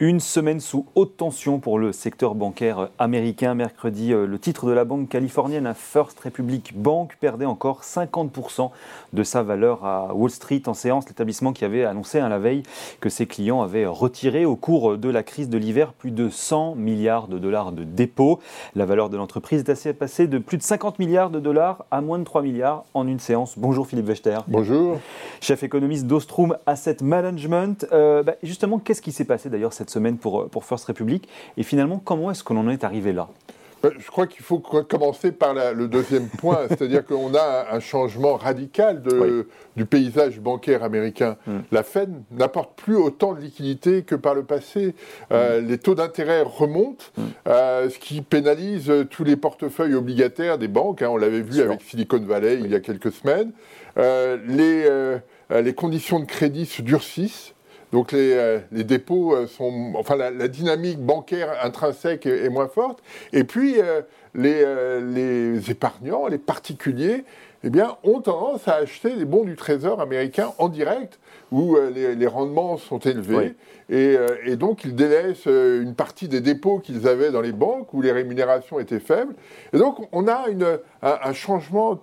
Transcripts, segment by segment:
Une semaine sous haute tension pour le secteur bancaire américain. Mercredi, euh, le titre de la banque californienne First Republic Bank perdait encore 50% de sa valeur à Wall Street en séance. L'établissement qui avait annoncé à la veille que ses clients avaient retiré au cours de la crise de l'hiver plus de 100 milliards de dollars de dépôts. La valeur de l'entreprise est assez passée de plus de 50 milliards de dollars à moins de 3 milliards en une séance. Bonjour Philippe Wechter. Bonjour. Chef économiste d'Ostrom Asset Management. Euh, bah, justement, qu'est-ce qui s'est passé d'ailleurs cette semaine pour, euh, pour First Republic. Et finalement, comment est-ce qu'on en est arrivé là? Ben, je crois qu'il faut commencer par le deuxième point, c'est-à-dire qu'on a un changement radical de, du paysage bancaire américain. Hmm. La Fed n'apporte plus autant de liquidités que par le passé. Euh, hmm. les taux d'intérêt remontent, hmm. euh, ce qui pénalise tous les portefeuilles obligataires des banques. Hein. on l'avait vu avec Silicon Valley il y a quelques semaines. les, les conditions de crédit se durcissent. Donc les, euh, dépôts euh, sont, enfin la, dynamique bancaire intrinsèque est, moins forte. Et puis euh, les, épargnants, les particuliers, eh bien, ont tendance à acheter des bons du Trésor américain en direct, où les, rendements sont élevés, et, donc ils délaissent une partie des dépôts qu'ils avaient dans les banques, où les rémunérations étaient faibles. Et donc on a une, un changement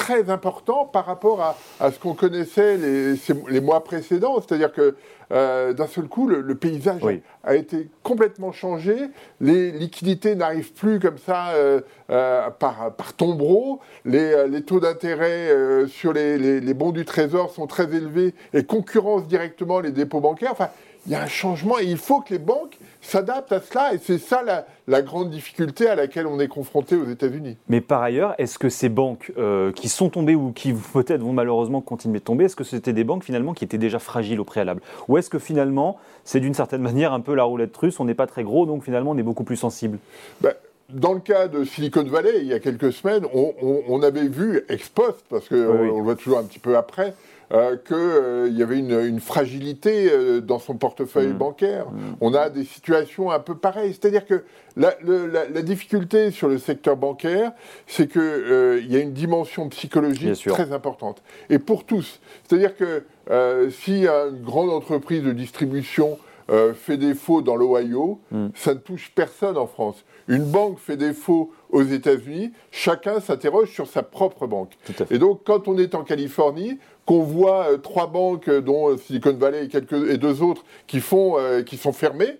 très important par rapport à, ce qu'on connaissait les, les, mois précédents. C'est-à-dire que euh, d'un seul coup, le, paysage a été complètement changé. Les liquidités n'arrivent plus comme ça euh, euh, par, par tombereau. Les, les taux d'intérêt sur les, les, bons du Trésor sont très élevés et concurrencent directement les dépôts bancaires. Enfin, il y a un changement et il faut que les banques s'adaptent à cela. Et c'est ça la, grande difficulté à laquelle on est confronté aux États-Unis. Mais par ailleurs, est-ce que ces banques euh, qui sont tombées ou qui peut-être vont malheureusement continuer de tomber, est-ce que c'était des banques finalement qui étaient déjà fragiles au préalable? Ou est-ce que finalement, c'est d'une certaine manière un peu la roulette russe, on n'est pas très gros, donc finalement on est beaucoup plus sensible? Ben, dans le cas de Silicon Valley, il y a quelques semaines, on, avait vu ex post, parce qu'on on le voit toujours un petit peu après, euh, qu'il euh, y avait une, fragilité euh, dans son portefeuille mmh. bancaire. Mmh. On a des situations un peu pareilles. C'est-à-dire que la, difficulté sur le secteur bancaire, c'est qu'il y a une dimension psychologique très importante. Et pour tous. C'est-à-dire que si une grande entreprise de distribution fait défaut dans l'Ohio, mmh. ça ne touche personne en France. Une banque fait défaut aux États-Unis, chacun s'interroge sur sa propre banque. Et donc, quand on est en Californie, qu'on voit euh, trois banques, euh, dont euh, Silicon Valley et, quelques, et deux autres, qui, font, qui sont fermées,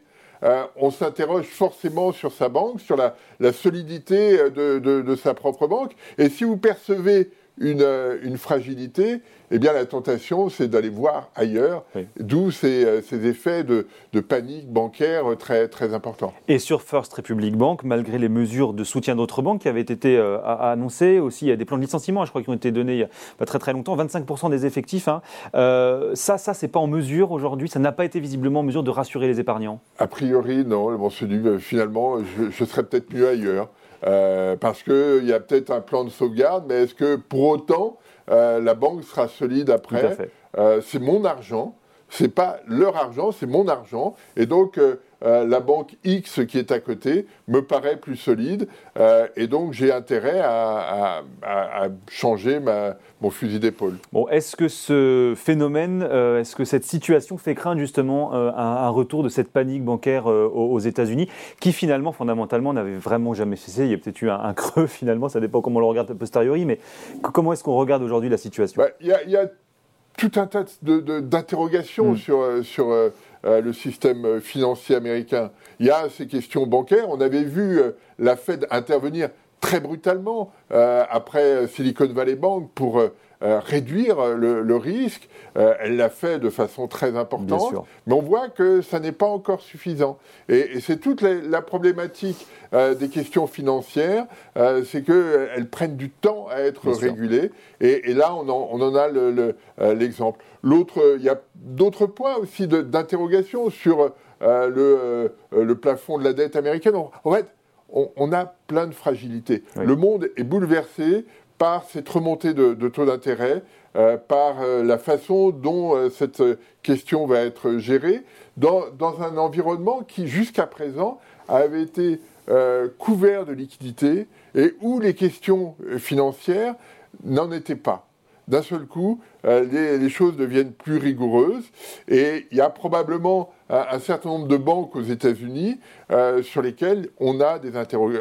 on s'interroge forcément sur sa banque, sur la, solidité de, de, sa propre banque. Et si vous percevez euh, une, fragilité, eh bien la tentation, c'est d'aller voir ailleurs, d'où ces, euh, ces, effets de, panique bancaire très, très importants. Et sur First Republic Bank, malgré les mesures de soutien d'autres banques qui avaient été euh, annoncées, aussi il y a des plans de licenciement, je crois, qui ont été donnés il n'y a pas très très longtemps, 25% des effectifs, hein. ça, ça c'est pas en mesure aujourd'hui, ça n'a pas été visiblement en mesure de rassurer les épargnants? A priori, non, on se dit finalement, je, je serais peut-être mieux ailleurs. Euh, parce qu'il y a peut-être un plan de sauvegarde, mais est-ce que pour autant euh, la banque sera solide après? Euh, C'est mon argent, c'est pas leur argent, c'est mon argent, et donc euh, la banque X qui est à côté me paraît plus solide euh, et donc j'ai intérêt à, changer mon fusil d'épaule. Bon, est-ce que ce phénomène, euh, est-ce que cette situation fait craindre justement un, retour de cette panique bancaire aux, États-Unis qui finalement, fondamentalement, n'avait vraiment jamais cessé? Il y a peut-être eu un, creux finalement, ça dépend comment on le regarde a posteriori, mais comment est-ce qu'on regarde aujourd'hui la situation? Bah, Il y, a tout un tas d'interrogations hmm. sur, sur le système financier américain. Il y a ces questions bancaires. On avait vu euh, la Fed intervenir très brutalement euh, après Silicon Valley Bank pour réduire le, risque. elle l'a fait de façon très importante, mais on voit que ça n'est pas encore suffisant. Et, c'est toute la, problématique des questions financières, c'est qu'elles prennent du temps à être régulées. Et, là, on en, a l'exemple. L'autre, il y a d'autres points aussi d'interrogation sur euh, euh, le, plafond de la dette américaine. En, fait, on, a plein de fragilités. Le monde est bouleversé par cette remontée de, taux d'intérêt, euh, par la façon dont cette question va être gérée, dans, dans un environnement qui, jusqu'à présent, avait été couvert de liquidités et où les questions financières n'en étaient pas d'un seul coup, euh, les, choses deviennent plus rigoureuses et il y a probablement un certain nombre de banques aux États-Unis euh, sur lesquelles on a des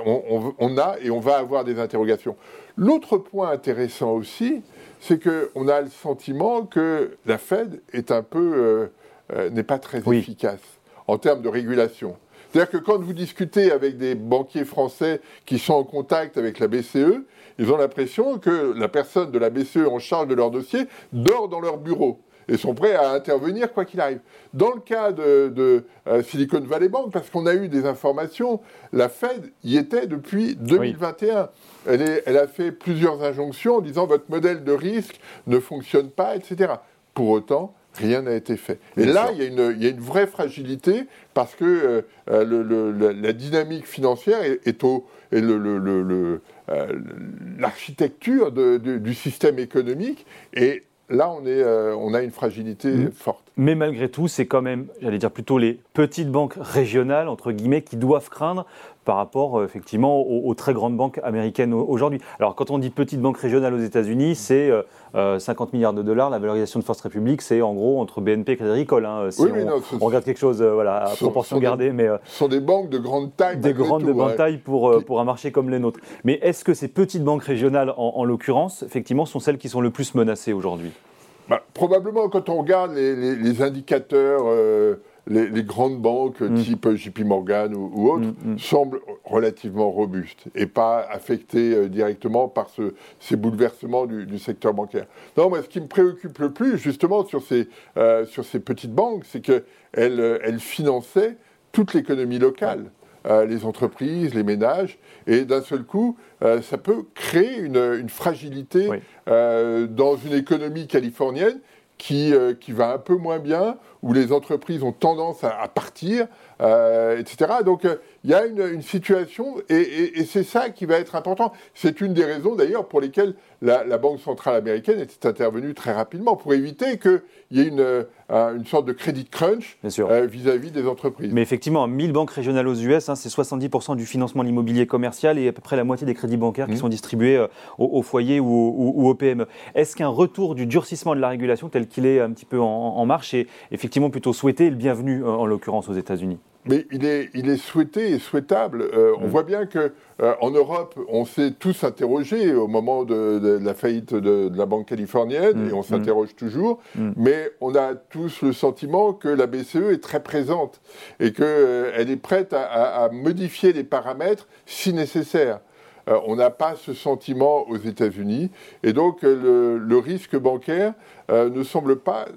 on, a et on va avoir des interrogations. L'autre point intéressant aussi, c'est qu'on a le sentiment que la Fed est un peu euh, euh, n'est pas très efficace en termes de régulation. C'est-à-dire que quand vous discutez avec des banquiers français qui sont en contact avec la BCE, ils ont l'impression que la personne de la BCE en charge de leur dossier dort dans leur bureau et sont prêts à intervenir quoi qu'il arrive. Dans le cas de, euh, Silicon Valley Bank, parce qu'on a eu des informations, la Fed y était depuis 2021. Elle, elle, a fait plusieurs injonctions en disant votre modèle de risque ne fonctionne pas, etc. Pour autant, rien n'a été fait. Et là, il y, a une, vraie fragilité parce que euh, euh, la dynamique financière est, au et l'architecture du système économique est là, on, est, euh, on a une fragilité mm. forte. Mais malgré tout, c'est quand même, j'allais dire plutôt les petites banques régionales, entre guillemets, qui doivent craindre par rapport euh, effectivement aux, très grandes banques américaines aujourd'hui. Alors quand on dit petites banques régionales aux États-Unis, c'est 50 euh, milliards de dollars. La valorisation de First Republic, c'est en gros entre BNP et Crédit Agricole. Hein, si on, regarde quelque chose voilà, à proportion gardée. mais, ce sont des banques de grande taille. Des grandes de grande taille pour, pour un marché comme les nôtres. Mais est-ce que ces petites banques régionales, en l'occurrence, effectivement, sont celles qui sont le plus menacées aujourd'hui? Bah, probablement, quand on regarde les, indicateurs, euh, les, grandes banques mm. type JP Morgan ou, autres mm, mm. semblent relativement robustes et pas affectées euh, directement par ces bouleversements du, secteur bancaire. Non, moi, ce qui me préoccupe le plus, justement, sur ces, euh, sur ces petites banques, c'est qu'elles elles finançaient toute l'économie locale. Euh, les entreprises, les ménages, et d'un seul coup, euh, ça peut créer une, fragilité euh, dans une économie californienne qui, qui va un peu moins bien, où les entreprises ont tendance à, partir, etc. Donc il y a une, situation, et, c'est ça qui va être important. C'est une des raisons d'ailleurs pour lesquelles la, Banque centrale américaine était intervenue très rapidement, pour éviter qu'il y ait une, une sorte de crédit crunch euh, vis-à-vis des entreprises. Mais effectivement, 1000 banques régionales aux US, hein, c'est 70% du financement de l'immobilier commercial et à peu près la moitié des crédits bancaires qui mmh. sont distribués euh, aux, foyers ou, aux, PME. Est-ce qu'un retour du durcissement de la régulation tel qu'il est un petit peu en, marche est effectivement plutôt souhaité et le bienvenu en l'occurrence aux États-Unis? Mais il est, il est souhaité et souhaitable. Euh, on mm. voit bien que euh, en Europe, on s'est tous interrogés au moment de, la faillite de, la banque californienne, mm. et on s'interroge mm. toujours, mais on a tous le sentiment que la BCE est très présente et qu'elle euh, est prête à, modifier les paramètres si nécessaire. on n'a pas ce sentiment aux États-Unis, et donc le risque bancaire ne semble pas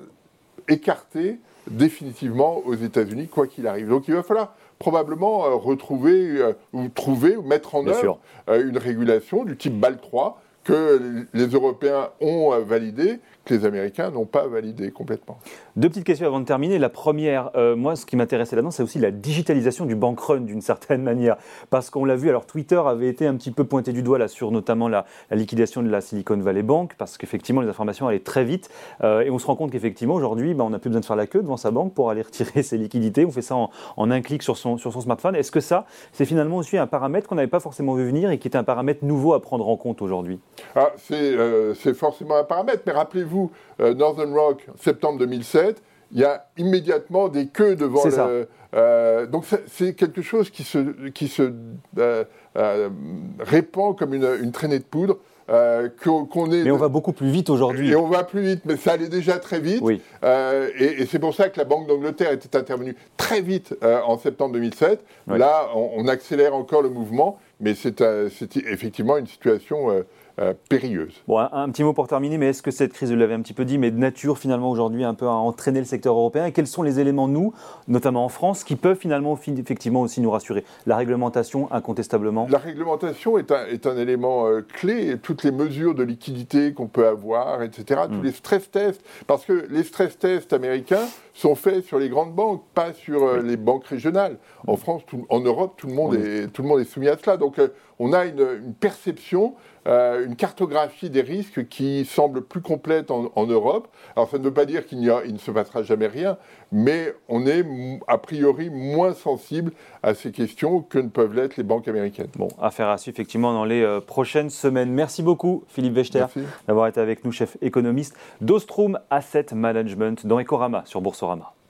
écarté définitivement aux États-Unis, quoi qu'il arrive. Donc il va falloir probablement euh, retrouver euh, ou trouver ou mettre en œuvre euh, une régulation du type BAL 3 que les Européens ont validé que les Américains n'ont pas validé complètement. Deux petites questions avant de terminer. La première, euh, moi, ce qui m'intéressait là-dedans, c'est aussi la digitalisation du bank run d'une certaine manière. Parce qu'on l'a vu, alors Twitter avait été un petit peu pointé du doigt là sur notamment la, liquidation de la Silicon Valley Bank, parce qu'effectivement, les informations allaient très vite. Euh, et on se rend compte qu'effectivement, aujourd'hui, bah, on n'a plus besoin de faire la queue devant sa banque pour aller retirer ses liquidités. On fait ça en, un clic sur son smartphone. Est-ce que ça, c'est finalement aussi un paramètre qu'on n'avait pas forcément vu venir et qui est un paramètre nouveau à prendre en compte aujourd'hui? Ah, euh, C'est forcément un paramètre, mais rappelez-vous, euh, Northern Rock, septembre 2007, il y a immédiatement des queues devant le. Euh, donc c'est quelque chose qui se, qui se répand comme une, traînée de poudre. qu'on est. Mais on va beaucoup plus vite aujourd'hui. Et on va plus vite, mais ça allait déjà très vite. Oui. et, c'est pour ça que la Banque d'Angleterre était intervenue très vite en septembre 2007. Là, on, on, accélère encore le mouvement, mais c'est effectivement une situation euh, périlleuse. Bon, un, petit mot pour terminer, mais est-ce que cette crise, vous l'avez un petit peu dit, mais de nature finalement aujourd'hui un peu à entraîner le secteur européen Et quels sont les éléments, nous, notamment en France, qui peuvent finalement effectivement aussi nous rassurer? La réglementation, incontestablement La réglementation est un, est un élément euh, clé, toutes les mesures de liquidité qu'on peut avoir, etc., tous hmm. les stress tests, parce que les stress tests américains sont faits sur les grandes banques, pas sur euh, les banques régionales. En France, en Europe, tout le, monde est, tout le monde est soumis à cela. Donc on a une, une perception euh, une cartographie des risques qui semble plus complète en, Europe. Alors ça ne veut pas dire qu'il ne se passera jamais rien, mais on est a priori moins sensible à ces questions que ne peuvent l'être les banques américaines. Bon, affaire à suivre effectivement dans les euh, prochaines semaines. Merci beaucoup Philippe Wechter d'avoir été avec nous, chef économiste d'Ostrom Asset Management dans Ecorama sur Boursorama.